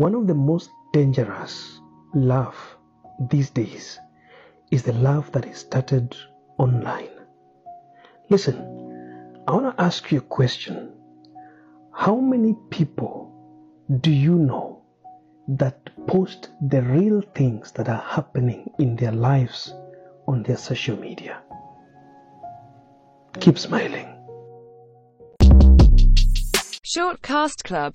one of the most dangerous love these days is the love that is started online. Listen, I want to ask you a question. How many people do you know that post the real things that are happening in their lives on their social media? Keep smiling. Shortcast Club